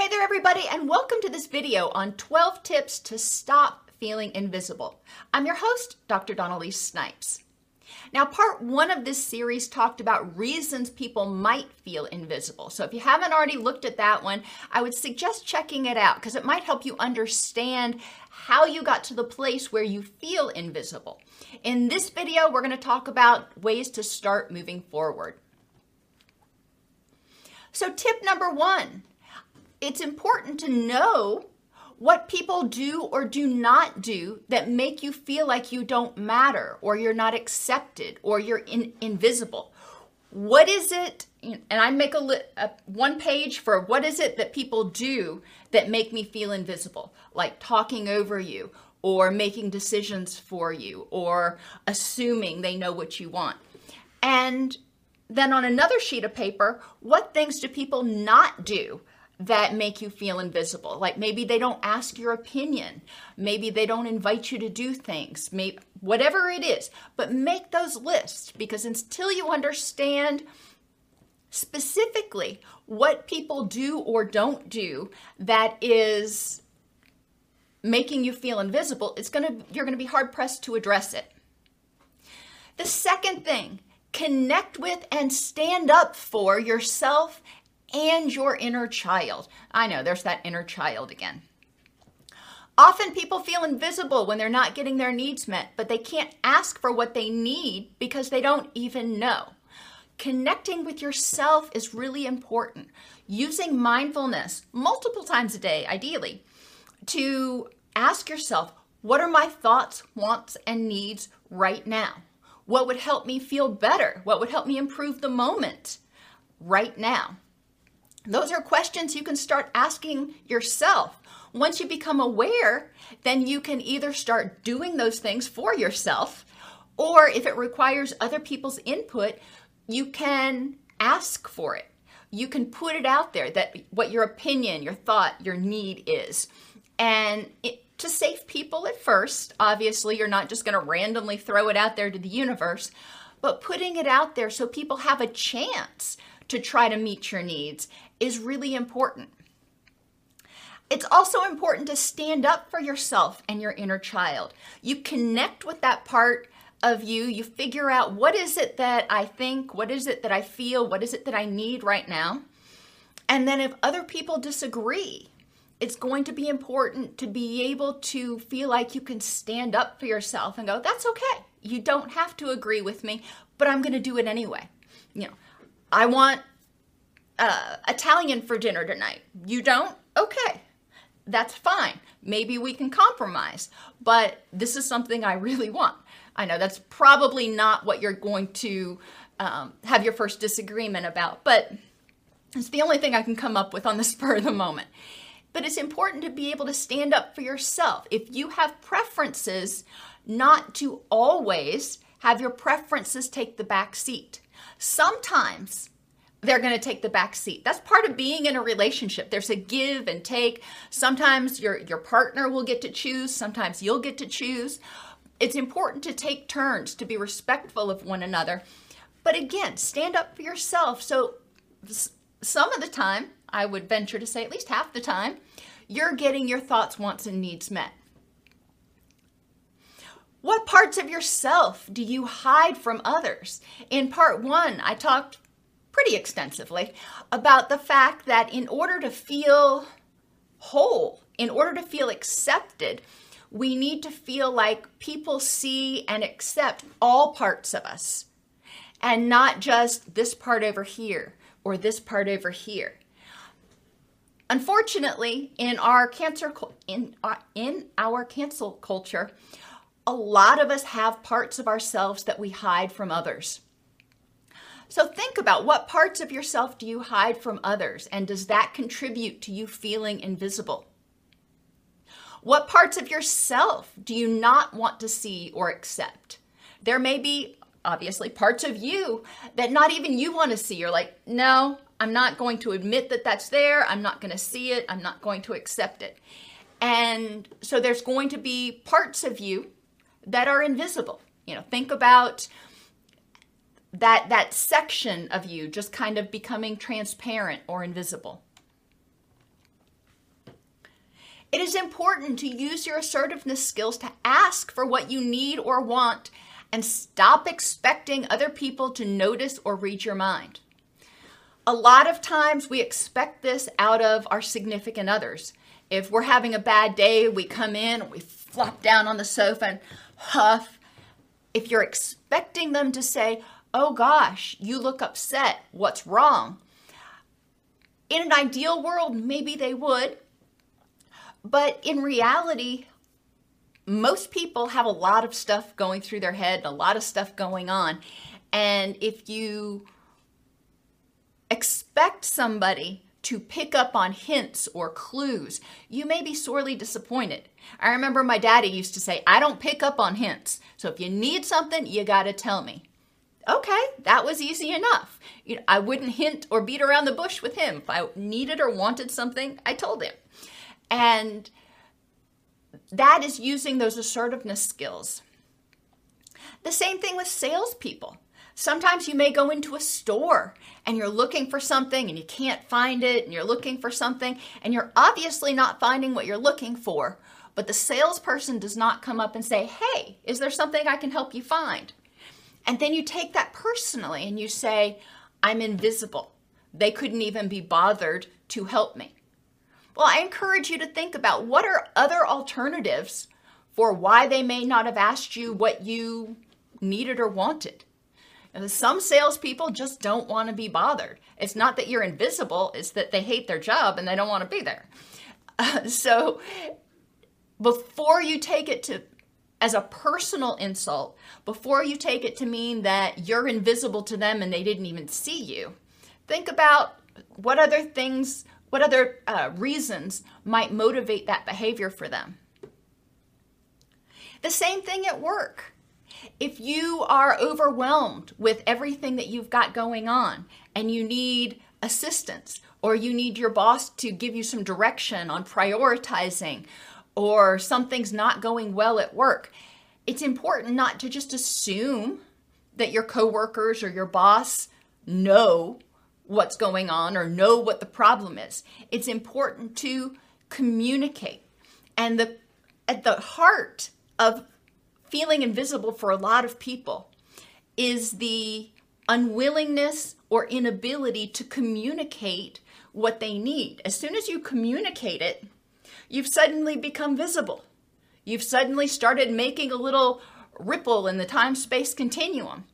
Hey there everybody and welcome to this video on 12 tips to stop feeling invisible. I'm your host, Dr. Dawn-Elise Snipes. Now, part one of this series talked about reasons people might feel invisible. So if you haven't already looked at that one, I would suggest checking it out because it might help you understand how you got to the place where you feel invisible. In this video, we're going to talk about ways to start moving forward. So tip number one, it's important to know what people do or do not do that make you feel like you don't matter or you're not accepted or you're in, invisible. What is it? And I make a, a one page for what is it that people do that make me feel invisible, like talking over you or making decisions for you or assuming they know what you want. And then on another sheet of paper, what things do people not do that make you feel invisible. Like maybe they don't ask your opinion. Maybe they don't invite you to do things. Maybe whatever it is. But make those lists because until you understand specifically what people do or don't do that is making you feel invisible, it's going to you're going to be hard pressed to address it. The second thing, connect with and stand up for yourself and your inner child. I know, there's that inner child again. Often people feel invisible when they're not getting their needs met, but they can't ask for what they need because they don't even know. Connecting with yourself is really important. Using mindfulness multiple times a day, ideally, to ask yourself, what are my thoughts, wants, and needs right now? What would help me feel better? What would help me improve the moment right now? Those are questions you can start asking yourself. Once you become aware, then you can either start doing those things for yourself, or if it requires other people's input, you can ask for it. You can put it out there that what your opinion, your thought, your need is. And it, to save people at first, obviously, you're not just going to randomly throw it out there to the universe, but putting it out there so people have a chance to try to meet your needs is really important. It's also important to stand up for yourself and your inner child. You connect with that part of you, you figure out what is it that I think, what is it that I feel, what is it that I need right now. And then if other people disagree, it's going to be important to be able to feel like you can stand up for yourself and go, that's okay. You don't have to agree with me, but I'm going to do it anyway. You know, I want uh, Italian for dinner tonight. You don't? Okay, that's fine. Maybe we can compromise, but this is something I really want. I know that's probably not what you're going to um, have your first disagreement about, but it's the only thing I can come up with on the spur of the moment. But it's important to be able to stand up for yourself. If you have preferences, not to always have your preferences take the back seat. Sometimes they're going to take the back seat. That's part of being in a relationship. There's a give and take. Sometimes your your partner will get to choose, sometimes you'll get to choose. It's important to take turns to be respectful of one another. But again, stand up for yourself. So some of the time, I would venture to say at least half the time, you're getting your thoughts, wants and needs met. What parts of yourself do you hide from others? In part 1, I talked pretty extensively about the fact that in order to feel whole, in order to feel accepted, we need to feel like people see and accept all parts of us and not just this part over here or this part over here. Unfortunately, in our cancer in uh, in our cancel culture, a lot of us have parts of ourselves that we hide from others. So think about what parts of yourself do you hide from others, and does that contribute to you feeling invisible? What parts of yourself do you not want to see or accept? There may be, obviously, parts of you that not even you want to see. You're like, no, I'm not going to admit that that's there. I'm not going to see it. I'm not going to accept it. And so there's going to be parts of you that are invisible. You know, think about that that section of you just kind of becoming transparent or invisible. It is important to use your assertiveness skills to ask for what you need or want and stop expecting other people to notice or read your mind. A lot of times we expect this out of our significant others. If we're having a bad day, we come in, we flop down on the sofa and huff. If you're expecting them to say, Oh gosh, you look upset, what's wrong? In an ideal world, maybe they would. But in reality, most people have a lot of stuff going through their head, a lot of stuff going on. And if you expect somebody to pick up on hints or clues, you may be sorely disappointed. I remember my daddy used to say, I don't pick up on hints. So if you need something, you got to tell me. Okay, that was easy enough. You know, I wouldn't hint or beat around the bush with him. If I needed or wanted something, I told him. And that is using those assertiveness skills. The same thing with salespeople. Sometimes you may go into a store and you're looking for something and you can't find it, and you're looking for something and you're obviously not finding what you're looking for, but the salesperson does not come up and say, Hey, is there something I can help you find? And then you take that personally and you say, I'm invisible. They couldn't even be bothered to help me. Well, I encourage you to think about what are other alternatives for why they may not have asked you what you needed or wanted. Some salespeople just don't want to be bothered. It's not that you're invisible, it's that they hate their job and they don't want to be there. Uh, so before you take it to as a personal insult before you take it to mean that you're invisible to them and they didn't even see you. Think about what other things, what other uh, reasons might motivate that behavior for them. The same thing at work. If you are overwhelmed with everything that you've got going on and you need assistance or you need your boss to give you some direction on prioritizing or something's not going well at work, it's important not to just assume that your coworkers or your boss know what's going on or know what the problem is. It's important to communicate. And the at the heart of feeling invisible for a lot of people is the unwillingness or inability to communicate what they need. As soon as you communicate it, you've suddenly become visible. You've suddenly started making a little ripple in the time space continuum.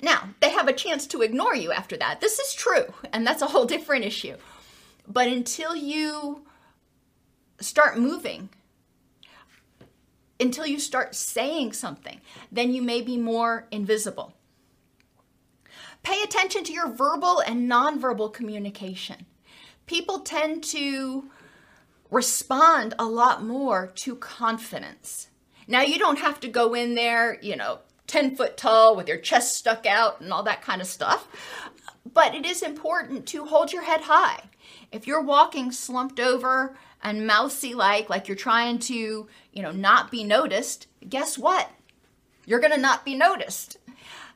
Now, they have a chance to ignore you after that. This is true, and that's a whole different issue. But until you start moving, until you start saying something, then you may be more invisible. Pay attention to your verbal and nonverbal communication. People tend to respond a lot more to confidence. Now, you don't have to go in there, you know, 10 foot tall with your chest stuck out and all that kind of stuff, but it is important to hold your head high. If you're walking slumped over and mousy like, like you're trying to, you know, not be noticed, guess what? You're going to not be noticed.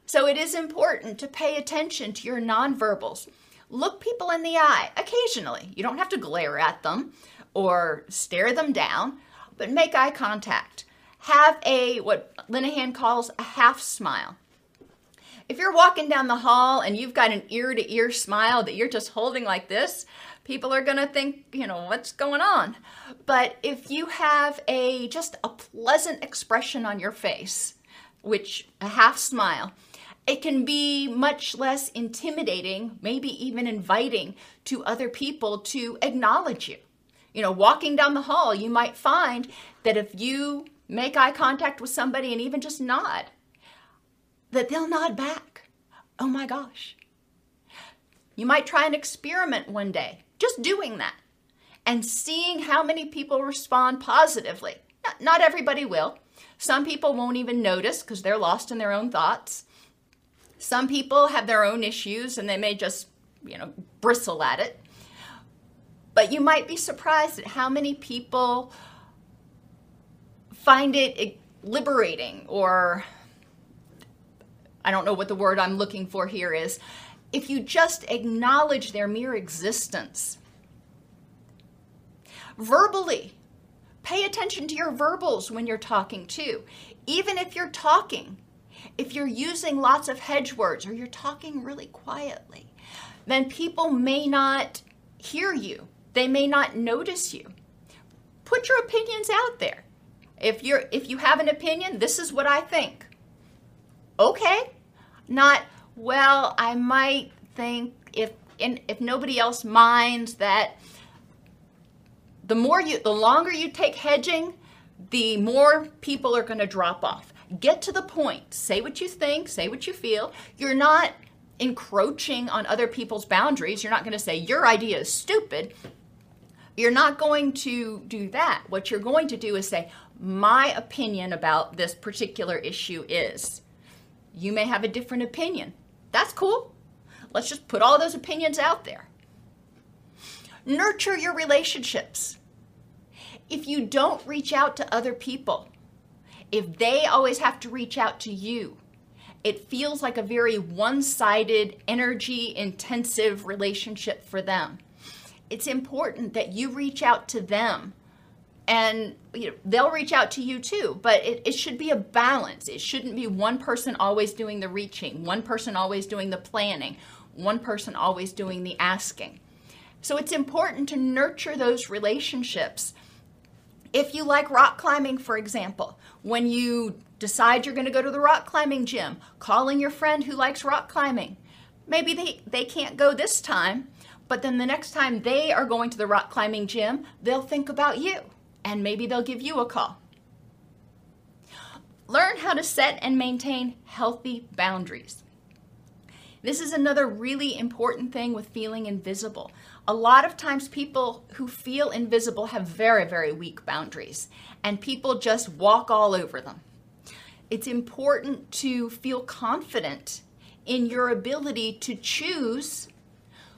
So it is important to pay attention to your nonverbals. Look people in the eye occasionally. You don't have to glare at them, or stare them down, but make eye contact. Have a, what Linehan calls a half smile. If you're walking down the hall and you've got an ear to ear smile that you're just holding like this, people are going to think, you know, what's going on? But if you have a just a pleasant expression on your face, which a half smile, it can be much less intimidating, maybe even inviting to other people to acknowledge you. You know, walking down the hall, you might find that if you make eye contact with somebody and even just nod, that they'll nod back. Oh my gosh. You might try an experiment one day, just doing that and seeing how many people respond positively. Not, everybody will. Some people won't even notice because they're lost in their own thoughts. Some people have their own issues and they may just, you know, bristle at it. But you might be surprised at how many people find it liberating or I don't know what the word I'm looking for here is. If you just acknowledge their mere existence, verbally, Pay attention to your verbals when you're talking too. Even if you're talking, if you're using lots of hedge words or you're talking really quietly, then people may not hear you. They may not notice you. Put your opinions out there. If you're if you have an opinion, this is what I think. Okay? Not well, I might think if and if nobody else minds that the more you the longer you take hedging, the more people are going to drop off. Get to the point. Say what you think, say what you feel. You're not encroaching on other people's boundaries. You're not going to say your idea is stupid. You're not going to do that. What you're going to do is say, my opinion about this particular issue is. You may have a different opinion. That's cool. Let's just put all those opinions out there. Nurture your relationships. If you don't reach out to other people, if they always have to reach out to you, it feels like a very one sided, energy intensive relationship for them. It's important that you reach out to them and you know, they'll reach out to you too but it, it should be a balance. It shouldn't be one person always doing the reaching one person always doing the planning one person always doing the asking. So it's important to nurture those relationships. If you like rock climbing for example when you decide you're going to go to the rock climbing gym calling your friend who likes rock climbing. Maybe they, they can't go this time but then the next time they are going to the rock climbing gym they'll think about you and maybe they'll give you a call. Learn how to set and maintain healthy boundaries. This is another really important thing with feeling invisible. A lot of times, people who feel invisible have very, very weak boundaries, and people just walk all over them. It's important to feel confident in your ability to choose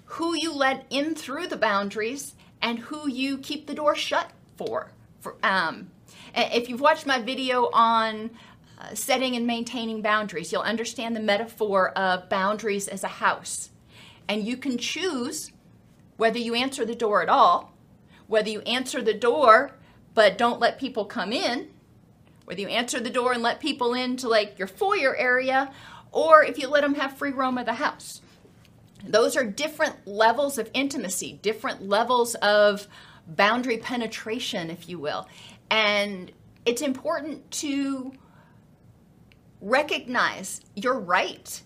who you let in through the boundaries and who you keep the door shut for. for um, if you've watched my video on uh, setting and maintaining boundaries, you'll understand the metaphor of boundaries as a house. And you can choose whether you answer the door at all, whether you answer the door but don't let people come in, whether you answer the door and let people into like your foyer area, or if you let them have free roam of the house. Those are different levels of intimacy, different levels of boundary penetration, if you will. And it's important to recognize your right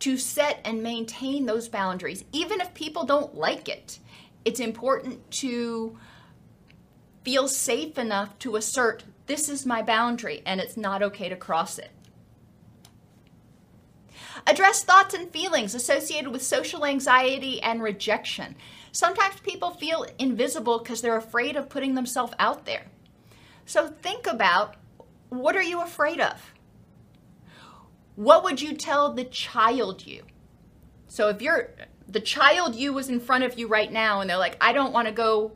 to set and maintain those boundaries, even if people don't like it. It's important to feel safe enough to assert this is my boundary and it's not okay to cross it. Address thoughts and feelings associated with social anxiety and rejection. Sometimes people feel invisible because they're afraid of putting themselves out there. So think about what are you afraid of? What would you tell the child you? So if you're the child you was in front of you right now and they're like, I don't want to go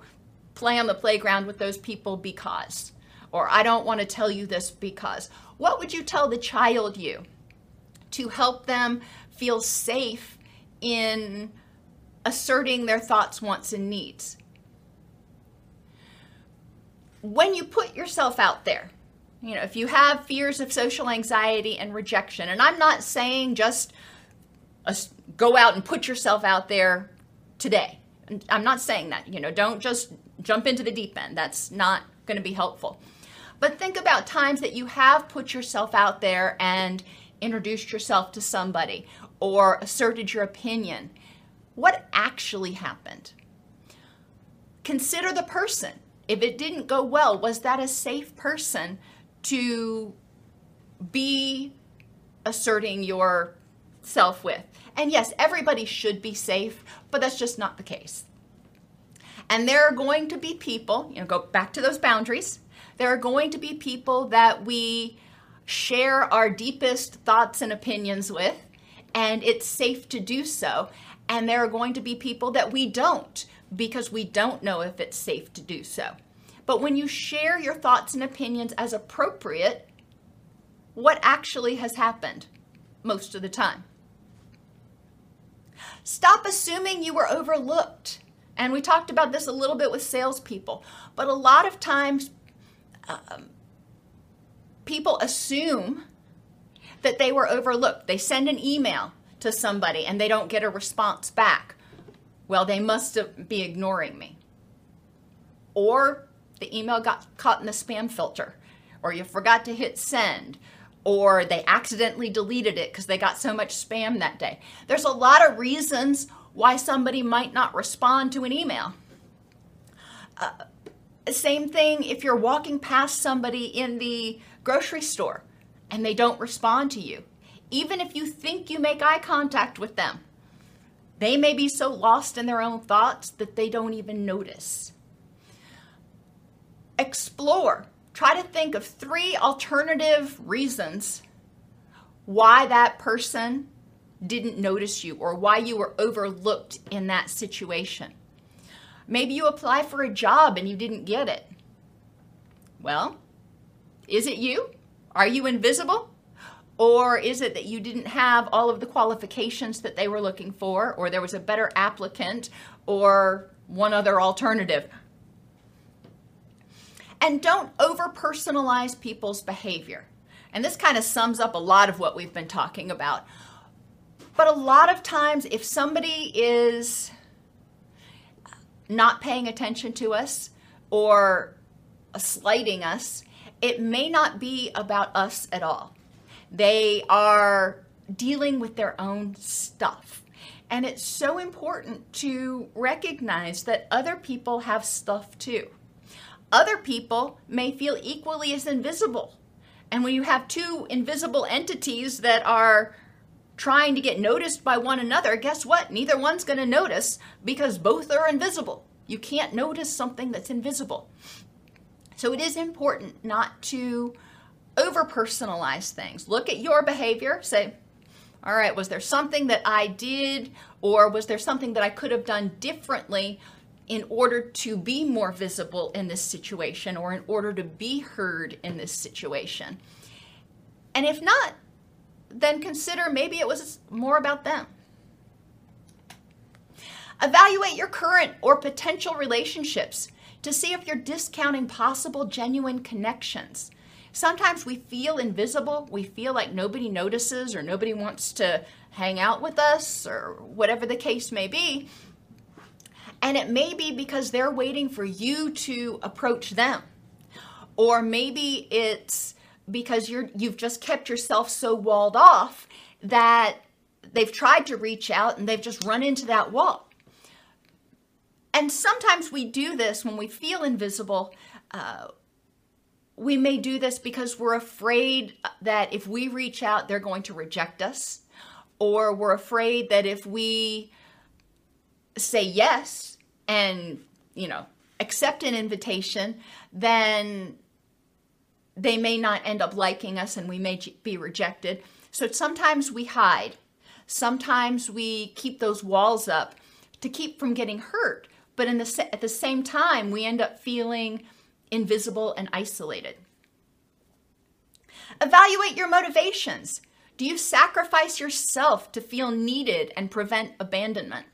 play on the playground with those people because, or I don't want to tell you this because, what would you tell the child you to help them feel safe in asserting their thoughts, wants, and needs. When you put yourself out there, you know, if you have fears of social anxiety and rejection, and I'm not saying just go out and put yourself out there today. I'm not saying that, you know, don't just jump into the deep end. That's not going to be helpful. But think about times that you have put yourself out there and introduced yourself to somebody or asserted your opinion what actually happened? Consider the person. If it didn't go well, was that a safe person to be asserting yourself with? And yes, everybody should be safe, but that's just not the case. And there are going to be people, you know, go back to those boundaries. There are going to be people that we share our deepest thoughts and opinions with, and it's safe to do so. And there are going to be people that we don't because we don't know if it's safe to do so. But when you share your thoughts and opinions as appropriate, what actually has happened most of the time? Stop assuming you were overlooked. And we talked about this a little bit with salespeople, but a lot of times Um, people assume that they were overlooked. They send an email to somebody and they don't get a response back. Well, they must be ignoring me. Or the email got caught in the spam filter, or you forgot to hit send, or they accidentally deleted it because they got so much spam that day. There's a lot of reasons why somebody might not respond to an email. Uh, same thing if you're walking past somebody in the grocery store and they don't respond to you. Even if you think you make eye contact with them, they may be so lost in their own thoughts that they don't even notice. Explore. Try to think of three alternative reasons why that person didn't notice you or why you were overlooked in that situation. Maybe you apply for a job and you didn't get it. Well, is it you? Are you invisible? Or is it that you didn't have all of the qualifications that they were looking for, or there was a better applicant, or one other alternative? And don't over personalize people's behavior. And this kind of sums up a lot of what we've been talking about. But a lot of times, if somebody is not paying attention to us or slighting us, it may not be about us at all. They are dealing with their own stuff. And it's so important to recognize that other people have stuff too. Other people may feel equally as invisible. And when you have two invisible entities that are trying to get noticed by one another, guess what? Neither one's going to notice because both are invisible. You can't notice something that's invisible. So it is important not to over personalize things. Look at your behavior, say, all right, was there something that I did, or was there something that I could have done differently in order to be more visible in this situation, or in order to be heard in this situation? And if not, then consider maybe it was more about them. Evaluate your current or potential relationships to see if you're discounting possible genuine connections. Sometimes we feel invisible, we feel like nobody notices or nobody wants to hang out with us or whatever the case may be. And it may be because they're waiting for you to approach them. Or maybe it's because you're you've just kept yourself so walled off that they've tried to reach out and they've just run into that wall. And sometimes we do this when we feel invisible. Uh, we may do this because we're afraid that if we reach out, they're going to reject us, or we're afraid that if we say yes and, you know, accept an invitation, then they may not end up liking us and we may be rejected. So sometimes we hide. Sometimes we keep those walls up to keep from getting hurt. But in the, at the same time, we end up feeling invisible and isolated. Evaluate your motivations. Do you sacrifice yourself to feel needed and prevent abandonment?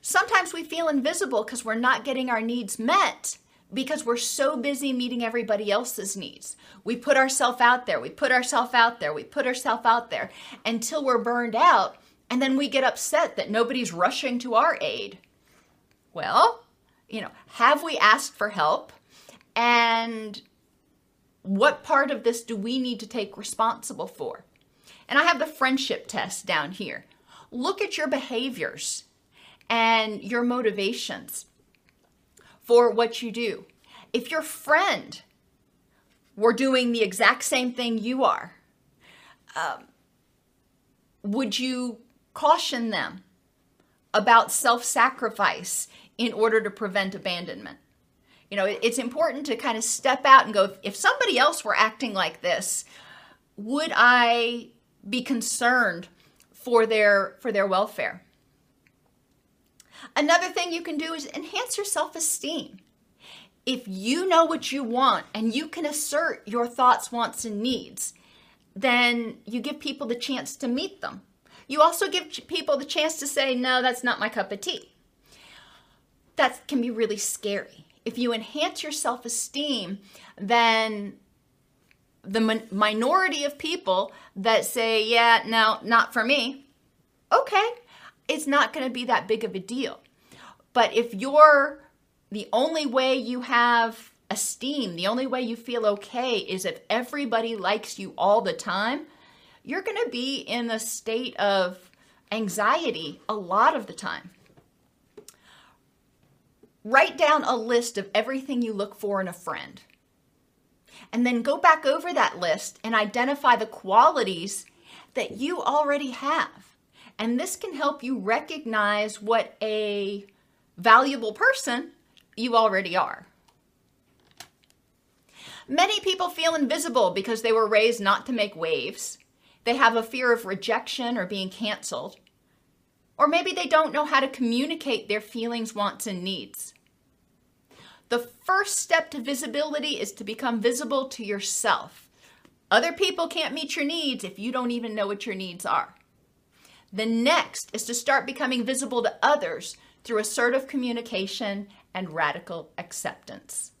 Sometimes we feel invisible because we're not getting our needs met because we're so busy meeting everybody else's needs. We put ourselves out there, we put ourselves out there, we put ourselves out there until we're burned out, and then we get upset that nobody's rushing to our aid. Well, you know, have we asked for help? And what part of this do we need to take responsible for? And I have the friendship test down here. Look at your behaviors and your motivations for what you do. If your friend were doing the exact same thing you are, um, would you caution them about self sacrifice in order to prevent abandonment? You know, it's important to kind of step out and go, if somebody else were acting like this, would I be concerned for their for their welfare? Another thing you can do is enhance your self-esteem. If you know what you want and you can assert your thoughts, wants, and needs, then you give people the chance to meet them. You also give people the chance to say, no, that's not my cup of tea. That can be really scary if you enhance your self esteem, then the min- minority of people that say, yeah, no, not for me, okay, it's not going to be that big of a deal. But if you're the only way you have esteem, the only way you feel okay is if everybody likes you all the time, you're going to be in a state of anxiety a lot of the time. Write down a list of everything you look for in a friend. And then go back over that list and identify the qualities that you already have. And this can help you recognize what a valuable person you already are. Many people feel invisible because they were raised not to make waves. They have a fear of rejection or being canceled. Or maybe they don't know how to communicate their feelings, wants, and needs. The first step to visibility is to become visible to yourself. Other people can't meet your needs if you don't even know what your needs are. The next is to start becoming visible to others through assertive communication and radical acceptance.